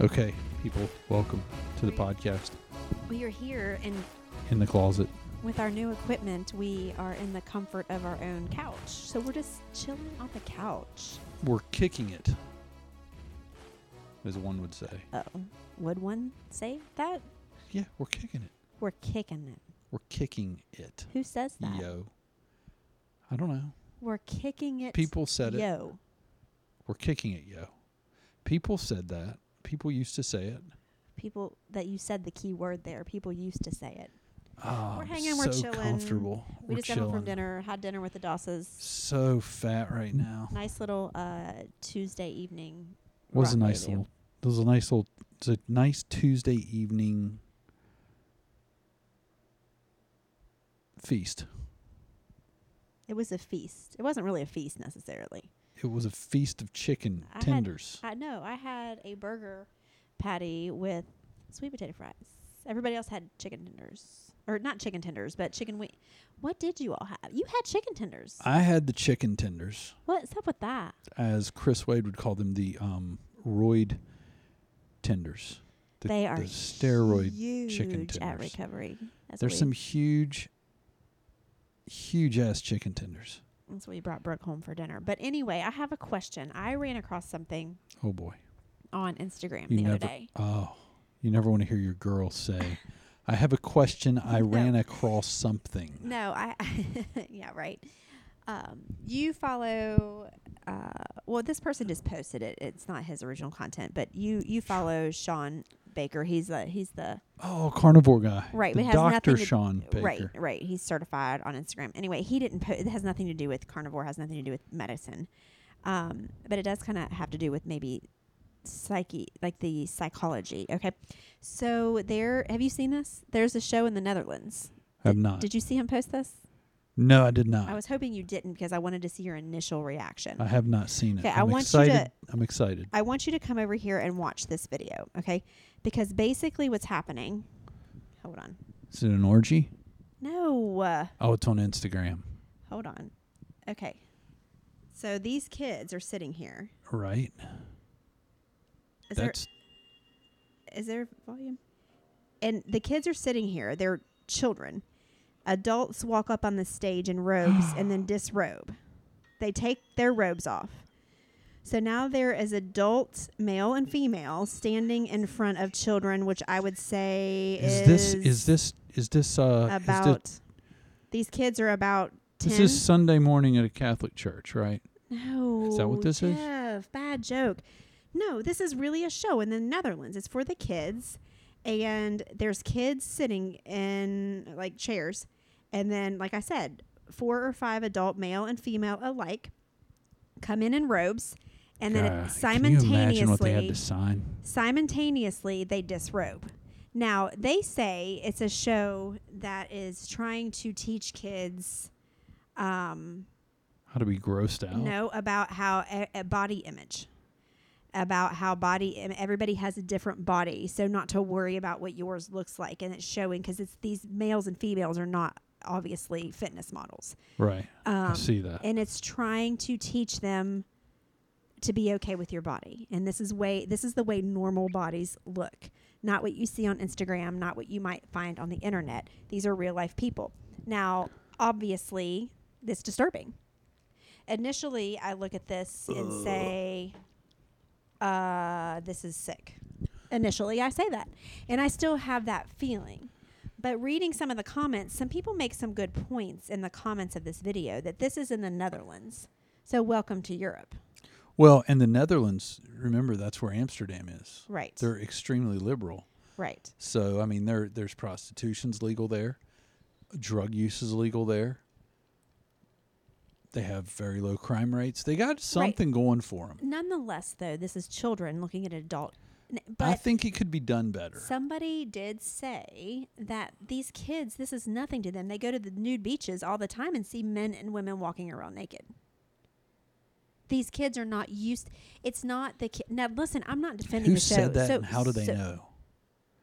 Okay, people, welcome to the podcast We are here and in the closet. with our new equipment, we are in the comfort of our own couch. So we're just chilling on the couch. We're kicking it, as one would say. Oh, would one say that? Yeah, we're kicking it. We're kicking it. We're kicking it. Who says that? Yo. I don't know. We're kicking it. People said it. Yo. We're kicking it, yo. People said that. People used to say it. People that you said the key word there. People used to say it. Oh, We're hanging, we're so chilling. comfortable. We we're just got home from dinner. Had dinner with the Dosses. So fat right now. Nice little uh, Tuesday evening. was a nice little. It was a nice little. It was a nice Tuesday evening feast. It was a feast. It wasn't really a feast necessarily. It was a feast of chicken I had- tenders. I know. I had a burger patty with sweet potato fries. Everybody else had chicken tenders, or not chicken tenders, but chicken wing. What did you all have? You had chicken tenders. I had the chicken tenders, What's up with that? as Chris Wade would call them, the um, roid tenders. The, they are the steroid huge chicken at recovery. That's There's some huge, huge ass chicken tenders. That's what we brought Brooke home for dinner. But anyway, I have a question. I ran across something Oh boy, on Instagram you the never. other day. Oh, you never want to hear your girl say, "I have a question. I No. ran across something." No, I. yeah, right. Um, you follow. Uh, well, this person just posted it. It's not his original content, but you you follow Shawn Baker. He's the he's the Oh, carnivore guy. Right, The but to- Shawn Baker. right right. He's certified on Instagram. Anyway, he didn't. Po- it has nothing to do with carnivore. Has nothing to do with medicine. Um, but it does kind of have to do with maybe psyche, like the psychology. Okay, so there. Have you seen this? There's a show in the Netherlands. Have Did- not. Did you see him post this? No, I did not. I was hoping you didn't because I wanted to see your initial reaction. I have not seen it. Okay, I I'm want you to- I'm excited. I want you to come over here and watch this video, okay? Because basically what's happening. Hold on. Is it an orgy? No. Uh, Oh, it's on Instagram. hold on. Okay. So these kids are sitting here. Right. Is That's there is there volume? And the kids are sitting here. They're children. Adults walk up on the stage in robes and then disrobe. They take their robes off. So now there is adult male and female standing in front of children, which I would say is is, this is this is this uh is about this, these kids are about 10 this is Sunday morning at a Catholic church, right? no Is that what this is? Jeff, bad joke no this is really a show in the netherlands it's for the kids and there's kids sitting in like chairs and then like i said four or five adult male and female alike come in in robes and then God, it Can you what they had simultaneously to sign? simultaneously they disrobe. Now, they say it's a show that is trying to teach kids um How to be grossed out? know about how a, a body image about how body everybody has a different body so not to worry about what yours looks like and it's showing because it's these males and females are not obviously fitness models. Right. I um, see that. and it's trying to teach them to be okay with your body. And this is way this is the way normal bodies look. Not what you see on instagram not what you might find on the internet. These are real life people. Now obviously this disturbing. Initially i look at this and say uh this is sick initially i say that and i still have that feeling but reading some of the comments, some people make some good points in the comments of this video that this is in the Netherlands. So welcome to Europe. well, and the Netherlands, remember that's where Amsterdam is. Right. They're extremely liberal. right. So I mean, there there's prostitution's legal there, drug use is legal there. They have very low crime rates. They got something going for them. Nonetheless, though, this is children looking at adult. n- I But think it could be done better. somebody did say that these kids, this is nothing to them. They go to the nude beaches all the time and see men and women walking around naked. These kids are not used. It's not the kid. Now, listen, I'm not defending Who the show. Who said that, so, and how do they so- know?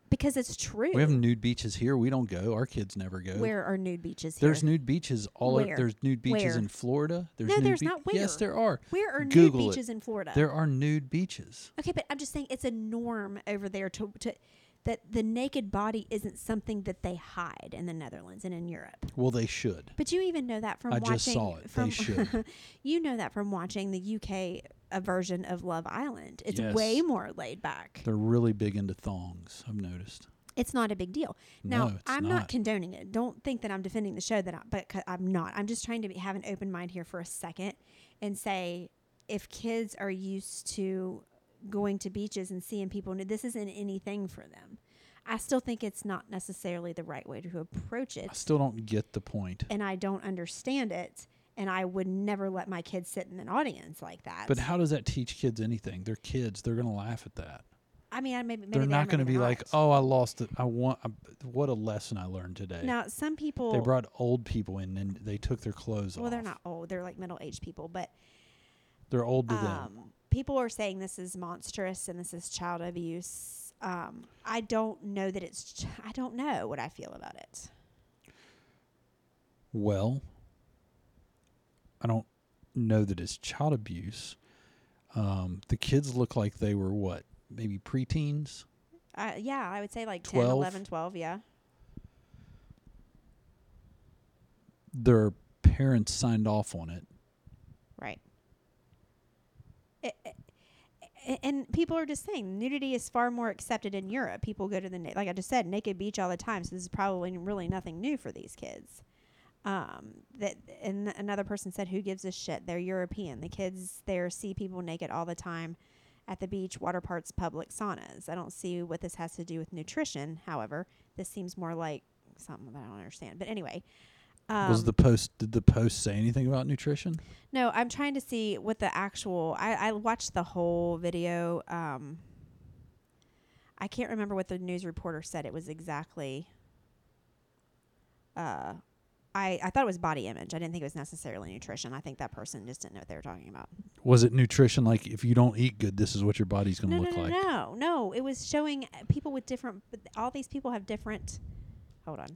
Because it's true. We have nude beaches here. We don't go. Our kids never go. Where are nude beaches There's nude beaches all. Where? there's nude beaches Where? in Florida. There's No, nude there's be- not. Yes, there are. Where are nude Google it. beaches in Florida? There are nude beaches. Okay, but I'm just saying it's a norm over there to to that the naked body isn't something that they hide in the Netherlands and in Europe. Well, they should. But you even know that from I watching. just saw it. They should. you know that from watching the UK uh, version of Love Island. It's Yes. way more laid back. They're really big into thongs. I've noticed. It's not a big deal. Now, no, it's I'm not. not. condoning it. Don't think that I'm defending the show that I, but I'm not. I'm just trying to be, have an open mind here for a second and say if kids are used to going to beaches and seeing people, this isn't anything for them. I still think it's not necessarily the right way to approach it, I still don't get the point. and I don't understand it. And I would never let my kids sit in an audience like that. But how does that teach kids anything? They're kids. They're going to laugh at that. I mean, I maybe, maybe They're they not going to be they're like, "Oh, I lost it. I want." I, what a lesson I learned today. Now, some people they brought old people in and they took their clothes well, off. Well, they're not old; they're like middle-aged people, but They're old to them. um, people are saying this is monstrous and this is child abuse. Um, I don't know that it's. Ch- I don't know what I feel about it. Well, I don't know that it's child abuse. Um, the kids look like they were what, maybe preteens. Uh, yeah, I would say like 10, 11, 12, Yeah. Their parents signed off on it. Right. It, it- and people are just saying nudity is far more accepted in Europe. People go to the na- like I just said, naked beach all the time. So this is probably really nothing new for these kids. Um, that and another person said, "Who gives a shit? They're European. The kids there see people naked all the time at the beach, water parks, public saunas. I don't see what this has to do with nutrition. However, this seems more like something that I don't understand. But anyway." Um, Was the post? Did the post say anything about nutrition? no, I'm trying to see what the actual. I, I watched the whole video. Um, I can't remember what the news reporter said. It was exactly. Uh, I I thought it was body image. I didn't think it was necessarily nutrition. I think that person just didn't know what they were talking about. Was it nutrition? Like if you don't eat good, this is what your body's going to No, no, look no, like. no, no. It was showing uh, people with different. All these people have different. Hold on.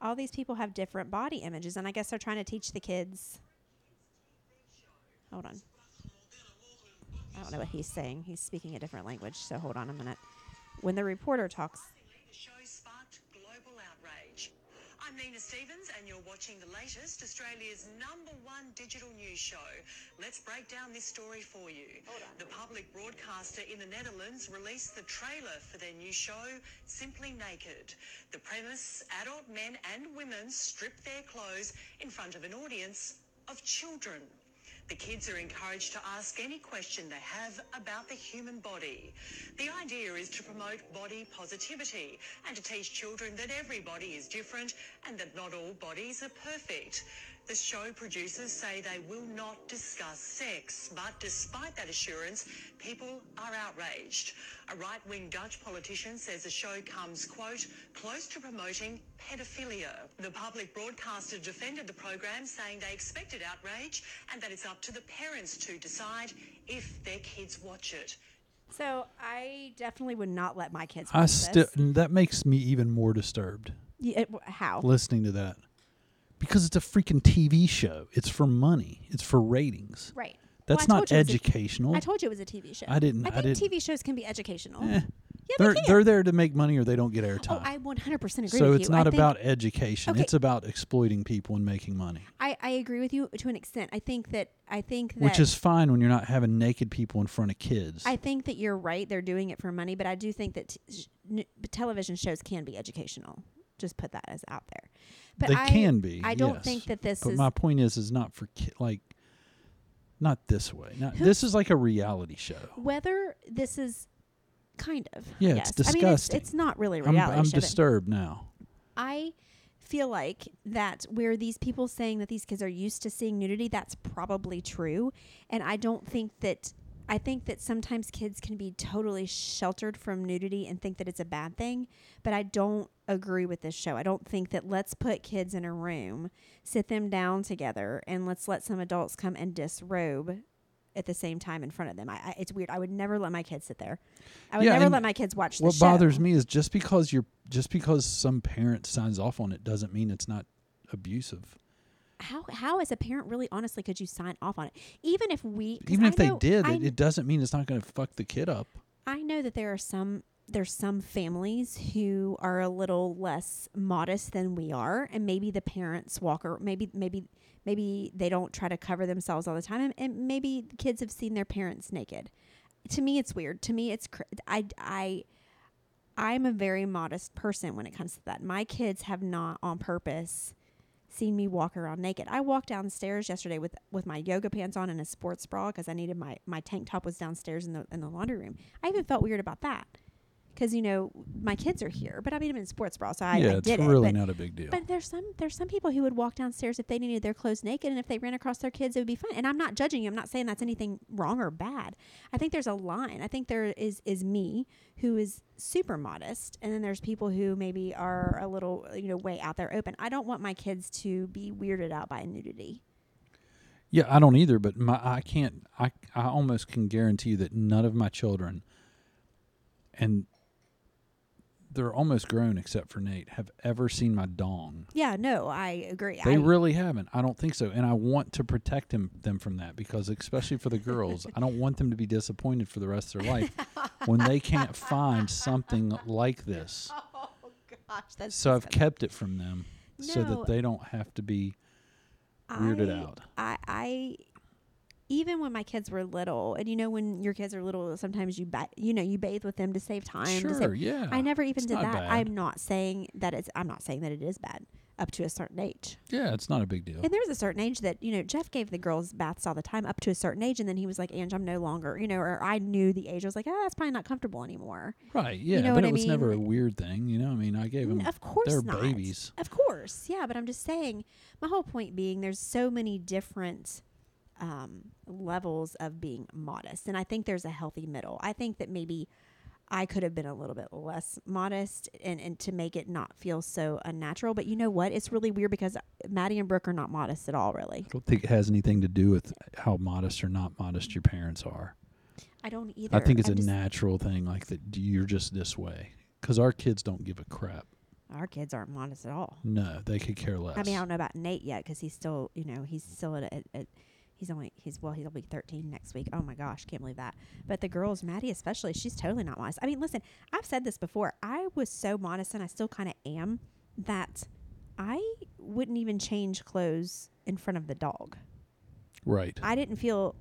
All these people have different body images, and I guess they're trying to teach the kids. Hold on. I don't know what he's saying. He's speaking a different language, so hold on a minute. When the reporter talks, The show sparked global outrage. Stevens, and you're watching the latest Australia's number one digital news show. Let's break down this story for you. The public broadcaster in the Netherlands released the trailer for their new show, Simply Naked. The premise adult men and women strip their clothes in front of an audience of children. The kids are encouraged to ask any question they have about the human body. The idea is to promote body positivity and to teach children that every body is different and that not all bodies are perfect. The show producers say they will not discuss sex, but despite that assurance, people are outraged. A right-wing Dutch politician says the show comes, quote, close to promoting pedophilia. The public broadcaster defended the program, saying they expected outrage and that it's up to the parents to decide if their kids watch it. so I definitely would not let my kids. I watch still this. that makes me even more disturbed Yeah, it- how? listening to that because it's a freaking TV show. It's for money. It's for ratings. Right. That's Well, not told you it was a- educational. I told you it was a TV show. I didn't- I I think didn't- TV shows can be educational. Eh. Yeah, they're they they're there to make money or they don't get airtime. Oh, I 100% agree so with it's. I not think- about education. Okay. It's about exploiting people and making money, I, I agree with you to an extent. I think that I think that which is fine when you're not having naked people in front of kids. I think that you're right. They're doing it for money, but I do think that t- sh- n- television shows can be educational. Just put that as out there. But they I, can be. I don't yes. think that this But is. my point is, is not for ki- like, not this way. Not Who- this is like a reality show. whether this is kind of Yeah, yes. it's I mean, it's, disgusting. it's not really a I'm, reality I'm show. disturbed now. I feel like that where these people saying that these kids are used to seeing nudity, that's probably true. And I don't think that I think that sometimes kids can be totally sheltered from nudity and think that it's a bad thing, but I don't agree with this show. I don't think that let's put kids in a room, sit them down together and let's let some adults come and disrobe at the same time in front of them. I, I it's weird. I would never let my kids sit there. I would Yeah, never let my kids watch the what bothers me is just because you're just because some parent signs off on it doesn't mean it's not abusive. How how as a parent really honestly could you sign off on it? Even if we Even if they did, it, it doesn't mean it's not going to fuck the kid up. I know that there are some there's some families who are a little less modest than we are and maybe the parents walk or maybe maybe maybe they don't try to cover themselves all the time and, and maybe kids have seen their parents naked. To me it's weird. To me it's cr- I I I'm a very modest person when it comes to that. My kids have not on purpose seen me walk around naked. I walked downstairs yesterday with with my yoga pants on and a sports bra because I needed my my tank top was downstairs in the in the laundry room. I even felt weird about that because you know my kids are here, but I mean I'm in sports bra, so I, yeah, I it's did really it. But, not a big deal. but there's some there's some people who would walk downstairs if they needed their clothes naked, and if they ran across their kids, it would be fine. And I'm not judging you. I'm not saying that's anything wrong or bad. I think there's a line. I think there is is me who is super modest, and then there's people who maybe are a little you know way out there open. I don't want my kids to be weirded out by nudity. Yeah, I don't either, but my I can't I I almost can guarantee you that none of my children and they're almost grown except for Nate have ever seen my dong. Yeah, no, I agree. They I, really haven't. I don't think so. And I want to protect him them from that because especially for the girls, I don't want them to be disappointed for the rest of their life when they can't find something like this. Oh gosh, that's So I've kept it from them so that they don't have to be weirded I- out. I, I, even when my kids were little, and you know, when your kids are little, sometimes you, ba- you know, you bathe with them to save time. Sure, save- yeah. I never even It's did that. bad. I'm not saying that it's. I'm not saying that it is bad up to a certain age. Yeah, it's not a big deal. And there's a certain age that you know Jeff gave the girls baths all the time up to a certain age, and then he was like, "Ange, I'm no longer," you know, or I knew the age. I was like, "Ah, that's probably not comfortable anymore." Right, yeah, You know but it I was never a weird thing, you know. I mean, I gave them Of course they're not. babies. Of course, yeah. But I'm just saying. My whole point being, there's so many different um, levels of being modest, and I think there's a healthy middle. I think that maybe I could have been a little bit less modest, and and to make it not feel so unnatural. But you know what? It's really weird because Maddie and Brooke are not modest at all. Really, I don't think it has anything to do with how modest or not modest your parents are. I don't either. I think it's I'm a natural thing, like that you're just this way. Because our kids don't give a crap. Our kids aren't modest at all. No, they could care less. I mean, I don't know about Nate yet because he's still, you know, he's still at, at, at he's only he's well, he'll be 13 next week. Oh my gosh, can't believe that. But the girls, Maddie especially, she's totally not modest. I mean, listen, I've said this before. I was so modest, and I still kind of am. That I wouldn't even change clothes in front of the dog. right. I didn't feel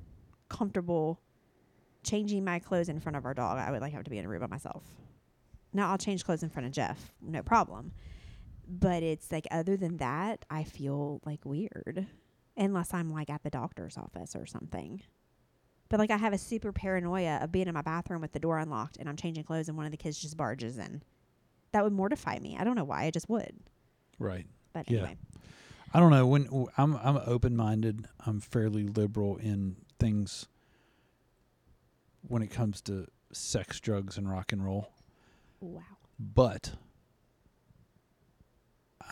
comfortable changing my clothes in front of our dog. I would like have to be in a room by myself. Now I'll change clothes in front of Jeff, no problem. But it's like other than that, I feel like weird. Unless I'm like at the doctor's office or something. But like I have a super paranoia of being in my bathroom with the door unlocked and I'm changing clothes and one of the kids just barges in. That would mortify me. I don't know why. I just would. right. But Yeah. anyway. I don't know when I'm I'm open minded. I'm fairly liberal in things when it comes to sex, drugs, and rock and roll. Wow. But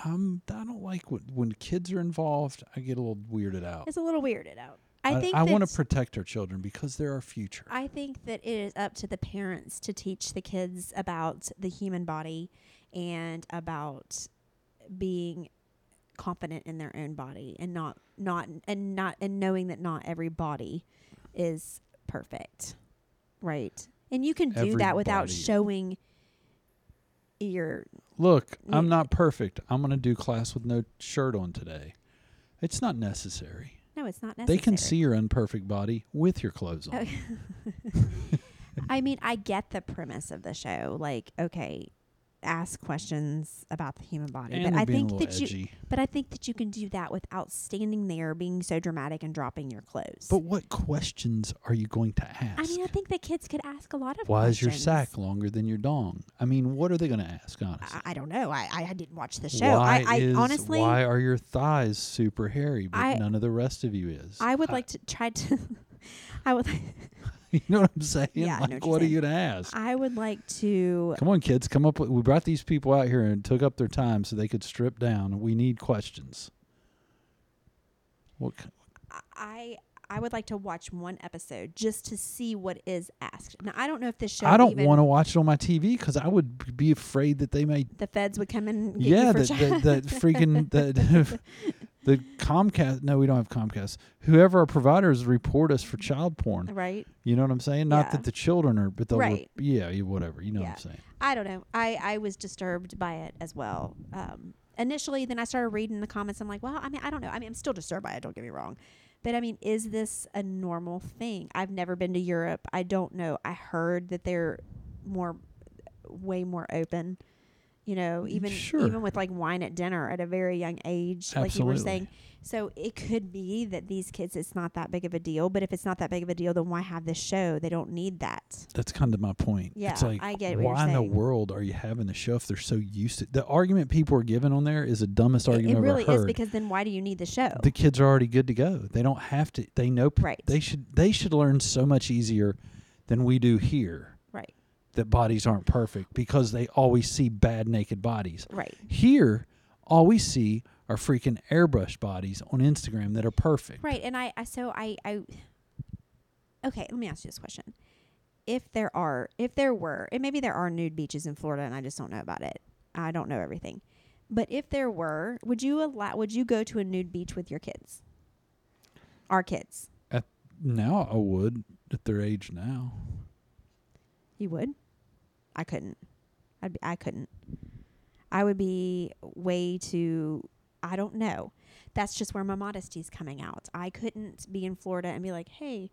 I'm I don't like when when kids are involved. I get a little weirded out. It's a little weirded out. I, think I want to protect our children because they're our future. I think that it is up to the parents to teach the kids about the human body and about being confident in their own body and not not and not and knowing that not every body is perfect. Right? And you can do that without showing your Look, I'm not perfect. I'm going to do class with no shirt on today. It's not necessary. No, it's not necessary. They can see your imperfect body with your clothes on. Oh, I mean, I get the premise of the show. Like, okay, ask questions about the human body, and but I think that you, but I think that you can do that without standing there being so dramatic and dropping your clothes. But what questions are you going to ask? I mean, I think that kids could ask a lot of. Questions. Why is your sack longer than your dong? I mean, what are they going to ask, honestly? I, I don't know. I, I didn't watch the show. Why I, I is, honestly, why are your thighs super hairy, but I- none of the rest of you is? I would like to try to. I would. you know what I'm saying? Yeah, like, what what are you to ask? I would like to. Come on, kids, come up with. We brought these people out here and took up their time so they could strip down. We need questions. What? I I would like to watch one episode just to see what is asked. Now I don't know if this show. I don't want to watch it on my TV because I would be afraid that they may. The feds would come in. Yeah, you for that that, that freaking the, the Comcast. No, we don't have Comcast. Whoever our providers report us for child porn. right. You know what I'm saying? Not Yeah. that the children are, but they'll. re- Right. yeah, you- whatever. You know what I'm saying? I don't know. I I was disturbed by it as well. Um, initially, then I started reading the comments. I'm like, well, I mean, I don't know. I mean, I'm still disturbed by it. Don't get me wrong, but I mean, is this a normal thing? I've never been to Europe. I don't know. I heard that they're more, way more open. You know, mm, even Sure. even with like wine at dinner at a very young age, like you were saying. So it could be that these kids, it's not that big of a deal. But if it's not that big of a deal, then why have this show? They don't need that. That's kind of my point. Yeah, it's like, I get why in the world are you having the show if they're so used to the argument people are giving on there is the dumbest It, argument it really ever is because then why do you need the show? the kids are already good to go. They don't have to. They know. p- Right. They should. They should learn so much easier than we do here. That bodies aren't perfect because they always see bad naked bodies. Right. Here, all we see are freaking airbrushed bodies on Instagram that are perfect. Right. And I, I so I, I Okay, let me ask you this question. If there are if there were and maybe there are nude beaches in Florida and I just don't know about it. I don't know everything. But if there were, would you allow would you go to a nude beach with your kids? Our kids. Now I would at their age now. You would? I couldn't. I'd be, I couldn't. I would be way too. I don't know. That's just where my modesty's coming out. I couldn't be in Florida and be like, "Hey,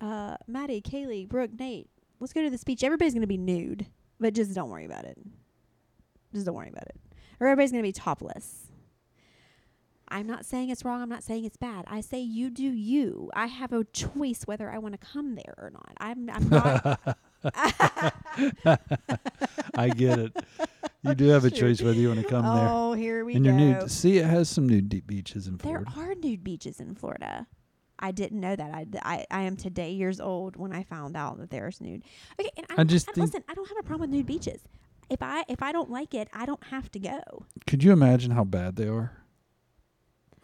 uh, Maddie, Kaylee, Brooke, Nate, let's go to this beach. Everybody's gonna be nude, but just don't worry about it. Just don't worry about it. Or everybody's gonna be topless." I'm not saying it's wrong. I'm not saying it's bad. I say you do you. I have a choice whether I want to come there or not. I'm, I'm not. I get it. You do have a choice whether you want to come there. oh, here we And go. you're nude. See, it has some nude deep beaches in Florida. There are nude beaches in Florida. I didn't know that. I, I, I am today years old when I found out that there's nude. Okay, and I, I just and think- listen. I don't have a problem with nude beaches. If I if I don't like it, I don't have to go. Could you imagine how bad they are?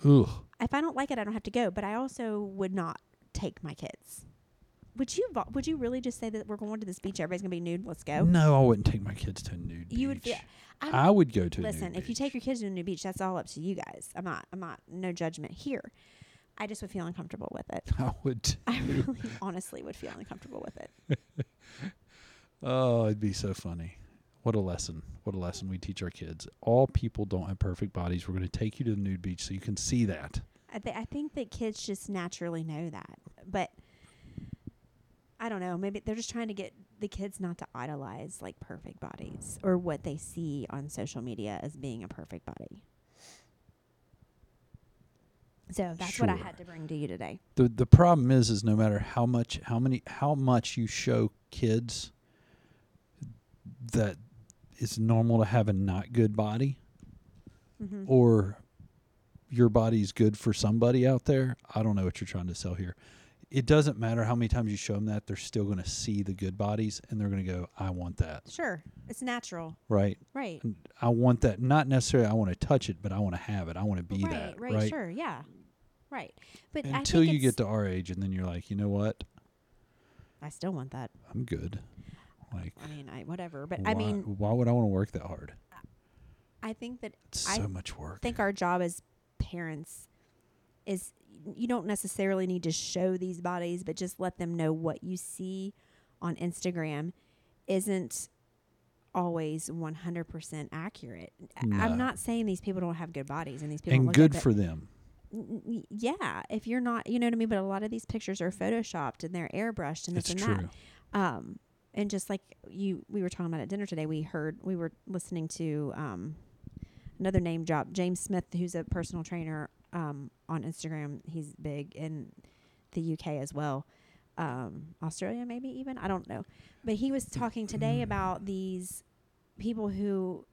Ugh. If I don't like it, I don't have to go. But I also would not take my kids. Would you? vo- Would you really just say that we're going to this beach? Everybody's gonna be nude. Let's go. No, I wouldn't take my kids to a nude You would beach. feel. I'm- I would go to a Listen, if you take your kids to a nude beach, that's all up to you guys. I'm not. I'm not. No judgment here. I just would feel uncomfortable with it. I would. too. I really, honestly, would feel uncomfortable with it. Oh, it'd be so funny. What a lesson. What a lesson we teach our kids. All people don't have perfect bodies. We're going to take you to the nude beach so you can see that. I, th- I think that kids just naturally know that, but I don't know. Maybe they're just trying to get the kids not to idolize like perfect bodies or what they see on social media as being a perfect body. So that's what I had to bring to you today. The the problem is is no matter how much how many how much you show kids that it's normal to have a not good body Mm-hmm. or your body's good for somebody out there. I don't know what you're trying to sell here. It doesn't matter how many times you show them that, they're still going to see the good bodies and they're going to go, I want that. Sure, it's natural, Right. right? And I want that. Not necessarily I want to touch it, but I want to have it. I want to be right, that. right, Right. sure, yeah, right. But Until you get to our age and then you're like, you know what? I still want that. I'm good. Like, I mean, I whatever. But why, I mean, why would I want to work that hard? I think that It's I so much work. I think our job as parents is you don't necessarily need to show these bodies, but just let them know what you see on Instagram isn't always 100% accurate. No. I'm not saying these people don't have good bodies and these people and look good good for them. N- yeah, if you're not, you know what I mean. But a lot of these pictures are photoshopped and they're airbrushed and this It's and true. that. Um, and just like you, we were talking about at dinner today. We heard we were listening to um, another name drop, James Smith, who's a personal trainer um, on Instagram. He's big in the UK as well, um, Australia maybe even. I don't know, but he was talking today about these people who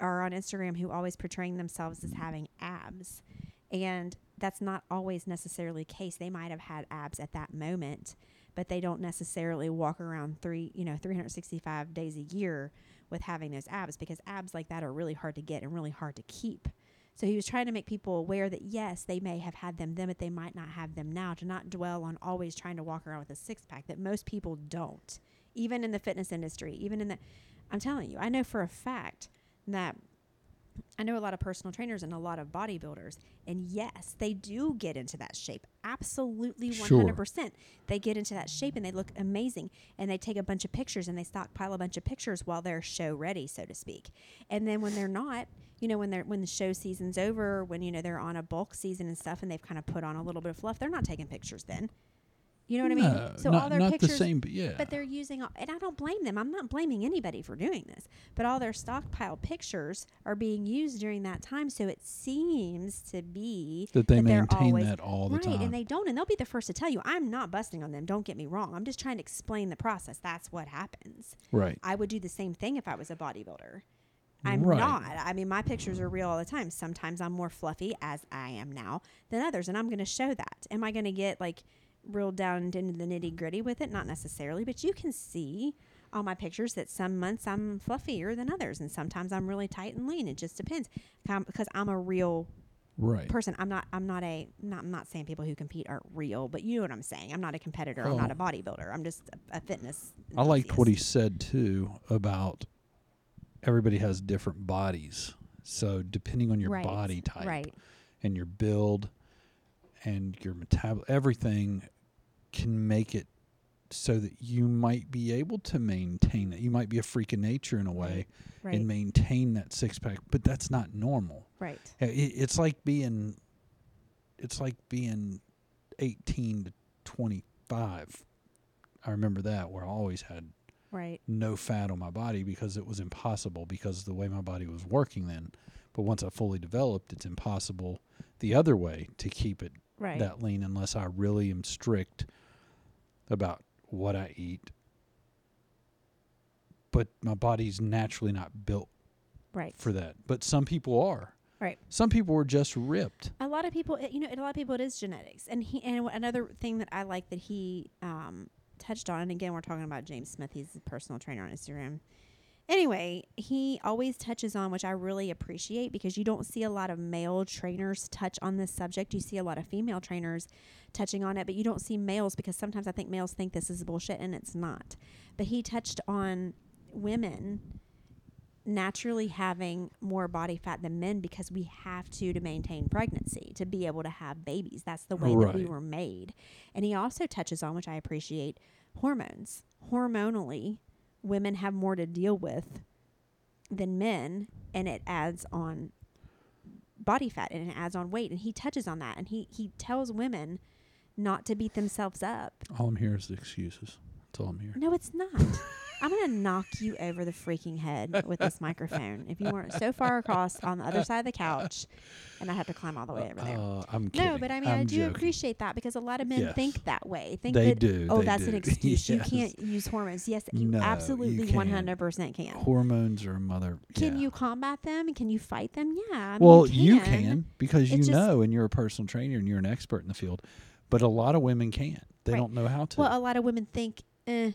are on Instagram who always portraying themselves as having abs, and that's not always necessarily the case. They might have had abs at that moment, but they don't necessarily walk around three, you know, 365 days a year with having those abs because abs like that are really hard to get and really hard to keep. So he was trying to make people aware that yes, they may have had them then, but they might not have them now. To not dwell on always trying to walk around with a six pack that most people don't, even in the fitness industry, even in the. I'm telling you, I know for a fact that I know a lot of personal trainers and a lot of bodybuilders, and yes, they do get into that shape. Absolutely, hundred percent. They get into that shape and they look amazing, and they take a bunch of pictures and they stockpile a bunch of pictures while they're show ready, so to speak. And then when they're not, you know, when they're when the show season's over, when you know they're on a bulk season and stuff, and they've kind of put on a little bit of fluff, they're not taking pictures then. You know what I mean? So not, all their not pictures, the same, but yeah. but they're using, all, and I don't blame them. I'm not blaming anybody for doing this, but all their stockpile pictures are being used during that time. So it seems to be that they they're maintain always- that all the right, time. and they don't, and they'll be the first to tell you. I'm not busting on them. Don't get me wrong. I'm just trying to explain the process. That's what happens. right. I would do the same thing if I was a bodybuilder. I'm Right. not. I mean, my pictures are real all the time. Sometimes I'm more fluffy, as I am now, than others, and I'm going to show that. Am I going to get like real down into the nitty gritty with it? Not necessarily, but you can see on my pictures that some months I'm fluffier than others, and sometimes I'm really tight and lean. It just depends, because I'm a real Right. person. I'm not. I'm not a. Not, I'm not saying people who compete aren't real, but you know what I'm saying. I'm not a competitor. I'm not a Oh. bodybuilder. I'm just a, a fitness. I liked what he said too about everybody has different bodies. So depending on your Right, body type Right. and your build and your metabol everything can make it so that you might be able to maintain it. You might be a freak of nature in a way Right. and maintain that six pack, but that's not normal. right. It, it's like being it's like being 18 to 25. I remember that where I always had Right. no fat on my body because it was impossible because of the way my body was working then. But once I fully developed, it's impossible the other way to keep it Right. that lean unless I really am strict about what I eat. But my body's naturally not built right. for that. But some people are. Right. Some people are just ripped. a lot of people, it- you know, a lot of people, it is genetics. And he, and another thing that I like that he um, touched on, and again, we're talking about James Smith. He's a personal trainer on Instagram. Anyway, he always touches on, which I really appreciate because you don't see a lot of male trainers touch on this subject. You see a lot of female trainers touching on it, but you don't see males because sometimes I think males think this is bullshit and it's not. But he touched on women naturally having more body fat than men because we have to to maintain pregnancy to be able to have babies that's the way that we were made and he also touches on which i appreciate hormones hormonally women have more to deal with than men and it adds on body fat and it adds on weight and he touches on that and he he tells women not to beat themselves up All I'm hearing is the excuses. That's all I'm hearing. no, it's not. I'm gonna knock you over the freaking head with this microphone if you weren't so far across on the other side of the couch, and I have to climb all the way over there. Uh, I'm kidding. no, but I mean, i I'm do joking. appreciate that because a lot of men Yes. think that way. Think They that do, oh, that's an do. excuse. You can't use hormones. Yes, you No, you absolutely can. 100% can. Hormones are a mother. Can yeah. you combat them? Can you fight them? Yeah. I mean, well, you you can. can because It's you know, and you're a personal trainer and you're an expert in the field. But a lot of women can't. They Right. don't know how to. Well, a lot of women think, eh,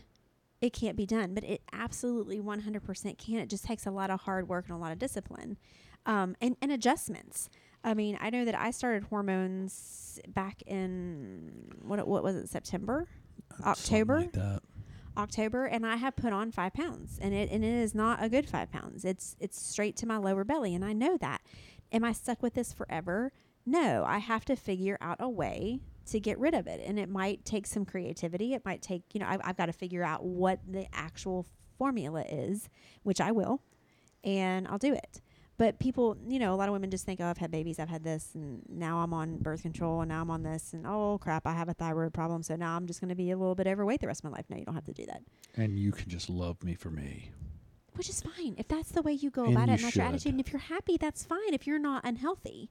it can't be done, but it absolutely 100% can. It just takes a lot of hard work and a lot of discipline um, and, and adjustments. I mean, I know that I started hormones back in, what, what was it, September? October? like that. October, and I have put on five pounds, and it and it is not a good five pounds. It's it's straight to my lower belly, and I know that. Am I stuck with this forever? No, I have to figure out a way to get rid of it, and it might take some creativity. It might take you know I've, I've got to figure out what the actual formula is, which I will, and I'll do it. But people, you know, a lot of women just think, oh, I've had babies, I've had this, and now I'm on birth control, and now I'm on this, and oh crap, I have a thyroid problem, so now I'm just going to be a little bit overweight the rest of my life. No, you don't have to do that And you can just love me for me. which is fine if that's the way you go And about you it and that's your attitude and if you're happy that's fine if you're not unhealthy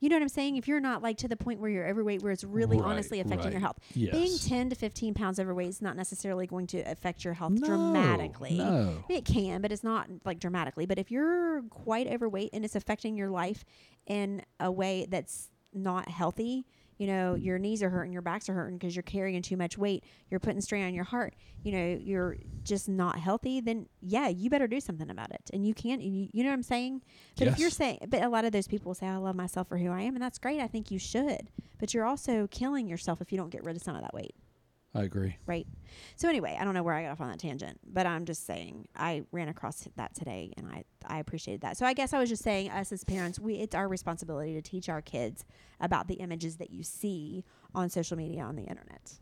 you know what i'm saying if you're not like to the point where you're overweight where it's really Right, honestly affecting your health Yes. being 10 to 15 pounds overweight is not necessarily going to affect your health no, dramatically No. it can, but it's not like dramatically. But if you're quite overweight and it's affecting your life in a way that's not healthy, you know, your knees are hurting, your backs are hurting because you're carrying too much weight, you're putting strain on your heart, you know, you're just not healthy, then yeah, you better do something about it. And you can't, you, you know what I'm saying? But if you're saying, but a lot of those people say, I love myself for who I am, and that's great. I think you should. But you're also killing yourself if you don't get rid of some of that weight I agree. right? So anyway, I don't know where I got off on that tangent, but I'm just saying I ran across that today, and I I appreciated that. So I guess I was just saying, us as parents, we it's our responsibility to teach our kids about the images that you see on social media on the internet,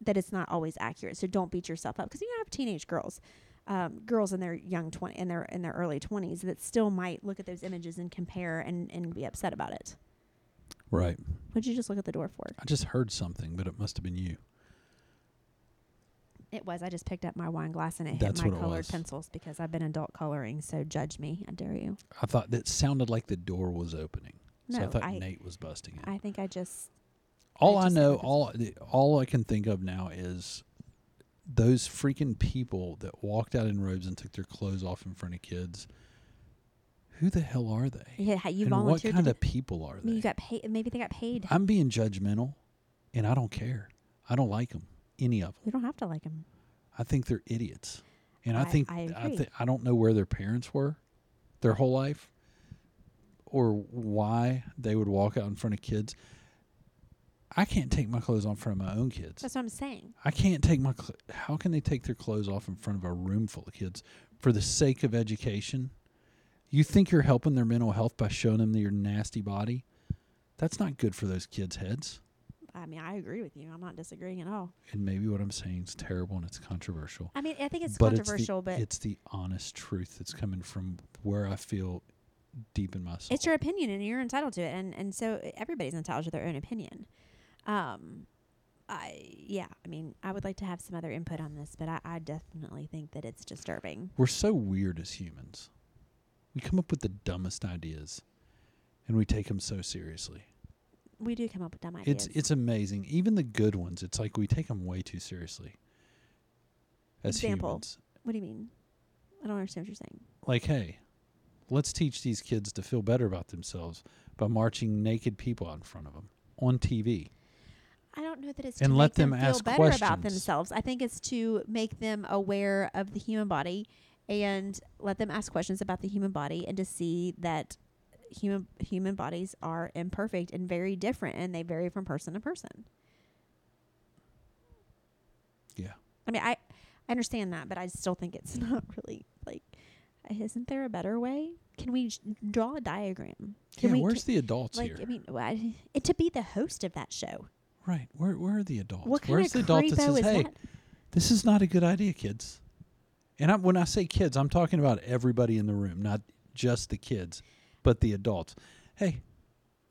that it's not always accurate. So don't beat yourself up because you have teenage girls. Um, girls in their young twenty in their in their early twenties that still might look at those images and compare and, and be upset about it. Right. What'd you just look at the door for? I just heard something, but it must have been you. It was. I just picked up my wine glass and it That's hit my colored was. pencils because I've been adult coloring. So judge me. I dare you. I thought that sounded like the door was opening. so I thought I- Nate was busting it. I think I just. all I I know, all all I can think of now is those freaking people that walked out in robes and took their clothes off in front of kids. Who the hell are they? Yeah, you and what kind of people are they? you got paid. Maybe they got paid. I'm being judgmental, and I don't care. I don't like them, any of them. You don't have to like them. I think they're idiots, and I, I- think I I, thi- I don't know where their parents were, their whole life, or why they would walk out in front of kids. I can't take my clothes off in front of my own kids. That's what I'm saying. I can't take my. Cl- How can they take their clothes off in front of a room full of kids for the sake of education? You think you're helping their mental health by showing them your nasty body? That's not good for those kids' heads. I mean, I agree with you. I'm not disagreeing at all. And maybe what I'm saying is terrible and it's controversial. I mean, I think it's but controversial, it's the, but it's the honest truth that's coming from where I feel deep in my soul. it's your opinion and you're entitled to it and and so everybody's entitled to their own opinion um i yeah i mean i would like to have some other input on this but i, I definitely think that it's disturbing We're so weird as humans. We come up with the dumbest ideas, and we take them so seriously. We do come up with dumb ideas It's it's amazing. Even the good ones, it's like we take them way too seriously. As Example. humans, what do you mean i don't understand what you're saying like, hey, let's teach these kids to feel better about themselves by marching naked people out in front of them on TV. I don't know that it's And to let make them, them feel ask better about questions. themselves. I think it's to make them aware of the human body and let them ask questions about the human body and to see that human human bodies are imperfect and very different and they vary from person to person. Yeah. I mean, I I understand that, but I still think it's not really like isn't there a better way? Can we sh- draw a diagram? Can yeah, we where's the adults like here? I mean, why- it, to be the host of that show. right. Where where are the adults? What kind where's of the adult that says, "Hey, that? this is not a good idea, kids"? And I, when I say kids, I'm talking about everybody in the room, not just the kids, but the adults. Hey,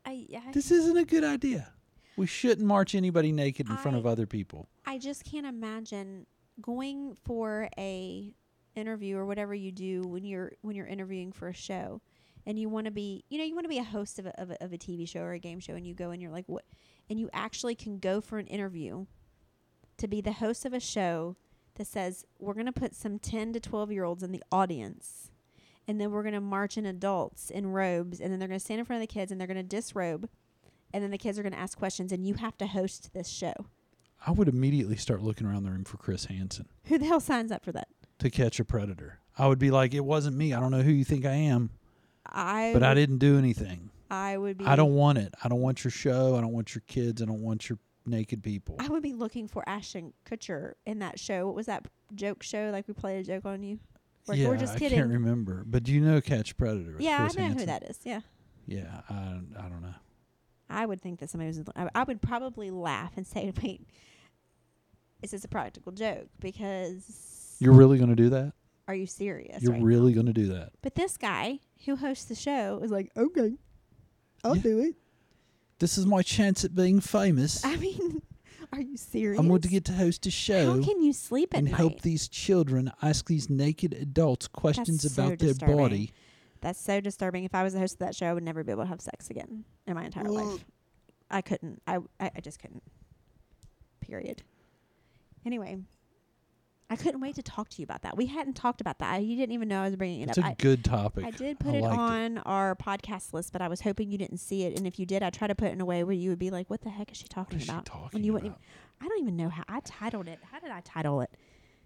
I, I this isn't a good idea. We shouldn't march anybody naked in front I- of other people. I just can't imagine going for a interview or whatever you do when you're when you're interviewing for a show and you want to be you know you want to be a host of a, of a of a TV show or a game show and you go and you're like what and you actually can go for an interview to be the host of a show that says we're going to put some 10 to 12 year olds in the audience and then we're going to march in adults in robes and then they're going to stand in front of the kids and they're going to disrobe and then the kids are going to ask questions and you have to host this show I would immediately start looking around the room for Chris Hansen who the hell signs up for that to catch a predator. I would be like, "It wasn't me. I don't know who you think I am, I but I didn't do anything. I would be I don't want it. I don't want your show. I don't want your kids. I don't want your naked people." I would be looking for Ashton Kutcher in that show. What was that joke show? Like we played a joke on you. Like, yeah, we're just kidding. I can't remember. But do you know Catch Predator? yeah, Chris I know who that is. Yeah, Yeah, I I don't know. I would think that somebody was. I, I would probably laugh and say, "Wait, is this a practical joke?" Because You're really going to do that? are you serious? You're right really going to do that? But this guy who hosts the show is like, "Okay, I'll Yeah. do it." This is my chance at being famous. I mean, are you serious? I'm going to get to host a show How can you sleep at night? and night? help these children ask these naked adults questions That's so about their disturbing. body. That's so disturbing. If I was the host of that show, I would never be able to have sex again in my entire life. I couldn't. I, I I just couldn't. Period. Anyway, I couldn't wait to talk to you about that. We hadn't talked about that. You didn't even know I was bringing it It's up. It's a I, good topic. I did I put it liked it. on our podcast list, but I was hoping you didn't see it. And if you did, I tried to put it in a way where you would be like, "What the heck is she talking is she about?" talking when you wouldn't. about? Even, I don't even know how I titled it. How did I title it?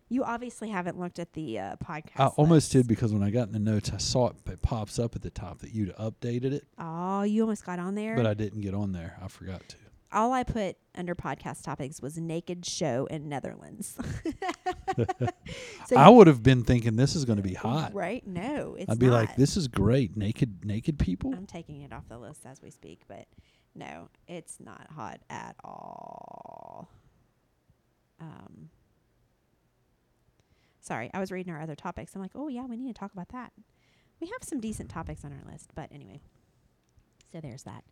You obviously haven't looked at the uh, podcast. I almost did because when I got in the notes, I saw it, it pops up at the top that you'd updated it, Oh, you almost got on there. but I didn't get on there. I forgot to. All I put under podcast topics was naked show in Netherlands. so I would have been thinking this is going to be hot. Right? No, it's I'd be like, this is great. Naked, naked people. I'm taking it off the list as we speak, but no, it's not hot at all. Um, sorry, I was reading our other topics. I'm like, oh yeah, we need to talk about that. We have some decent topics on our list, but anyway. So there's that.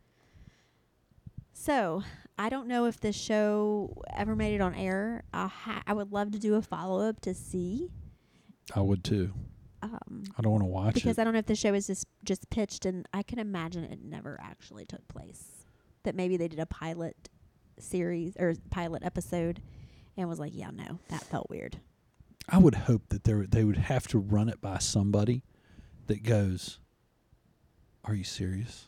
So I don't know if this show ever made it on air. I ha- I would love to do a follow up to see. I would too. Um, I don't want to watch because it. I don't know if the show is just just pitched, and I can imagine it never actually took place. That maybe they did a pilot series or pilot episode, and was like, "Yeah, no, that felt weird." I would hope that they they would have to run it by somebody that goes, "Are you serious?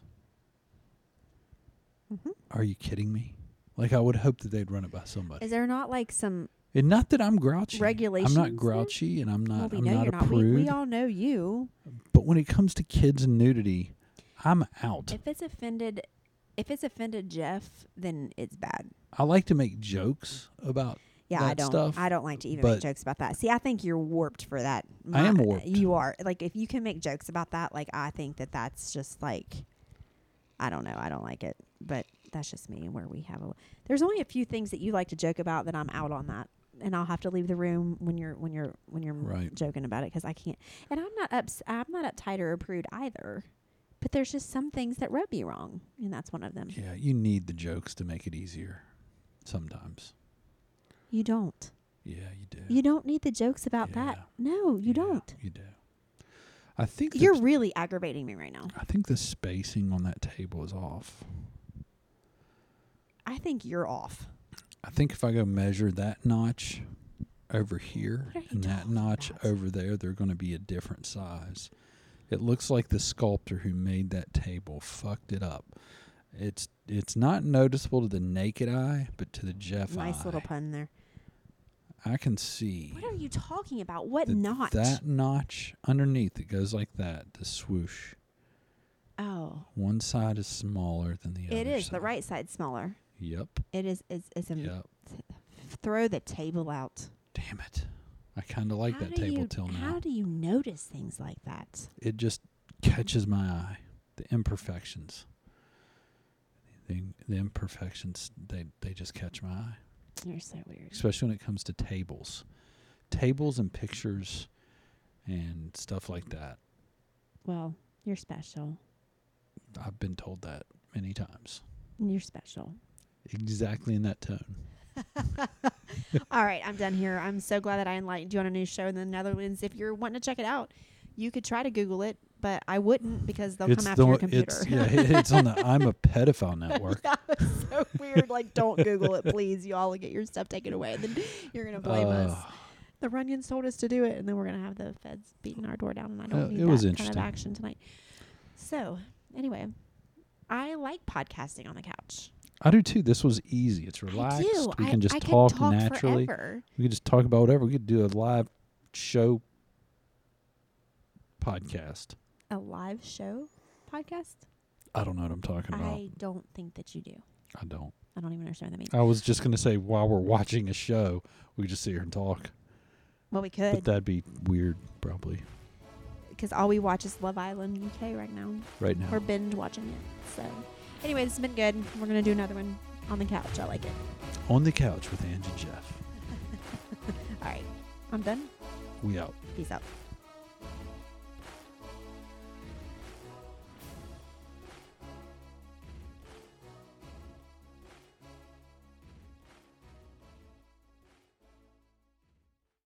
Mm-hmm. Are you kidding me?" Like I would hope that they'd run it by somebody. Is there not like some? And not that I'm grouchy. Regulations. I'm not grouchy, and I'm well, not. we I'm know not you're a not. We, prude. we all know you. but when it comes to kids and nudity, I'm out. If it's offended, if it's offended Jeff, then it's bad. I like to make jokes about. Yeah, I don't. stuff, I don't like to even make jokes about that. See, I think you're warped for that. I am warped. You are. Like, if you can make jokes about that, like, I think that that's just like, I don't know. I don't like it, but that's just me. Where we have a, there's only a few things that you like to joke about that I'm out on that, and I'll have to leave the room when you're when you're when you're Right. joking about it because I can't. And I'm not ups. I'm not uptight or a prude either. But there's just some things that rub me wrong, and that's one of them. Yeah, you need the jokes to make it easier. Sometimes. You don't. Yeah, you do. You don't need the jokes about that. No, you Yeah, don't. You do. I think You're really aggravating me right now. I think the spacing on that table is off. I think you're off. I think if I go measure that notch over here What are you and that notch about? over there, they're going to be a different size. It looks like the sculptor who made that table fucked it up. It's it's not noticeable to the naked eye, but to the Jeff nice eye, Nice little pun there. I can see What are you talking about? What that notch? that notch underneath. It goes like that. The swoosh. oh, One side is smaller than the other. it is the right side smaller. Yep. It is. It's, it's a Yep. throw the table out. Damn it. I kind of like how that table you, till now. How do you notice things like that? it just catches my eye. The imperfections. The, the imperfections, they, they just catch my eye. You're so weird. Especially when it comes to tables. Tables and pictures and stuff like that. Well, you're special. I've been told that many times. You're special. Exactly in that tone. All right, I'm done here. I'm so glad that I enlightened you on a new show in the Netherlands. If you're wanting to check it out, you could try to Google it, but I wouldn't because they'll come after the, your computer. It's, yeah, it's on the I'm a pedophile network. that was so weird. Like, don't Google it, please. You all will get your stuff taken away, and then you're gonna blame us. Uh, The Runyons told us to do it, and then we're gonna have the feds beating our door down, and I don't Uh, need it that was kind of interesting. action tonight. So, anyway, I like podcasting on the couch. I do too. This was easy. It's relaxed. We I, can just I talk, talk naturally. Forever. We can just talk about whatever. We could do a live show podcast. A live show podcast. I don't know what I'm talking about. I don't think that you do. I don't. I don't even understand what that means. I was just gonna say while we're watching a show, we could just sit here and talk. Well, we could. But that'd be weird, probably because all we watch is Love Island UK right now. right now. We're binge watching it. So, anyway, this has been good. We're gonna do another one on the couch. I like it. On the couch with Angie Jeff. All right, I'm done. We out. Peace out.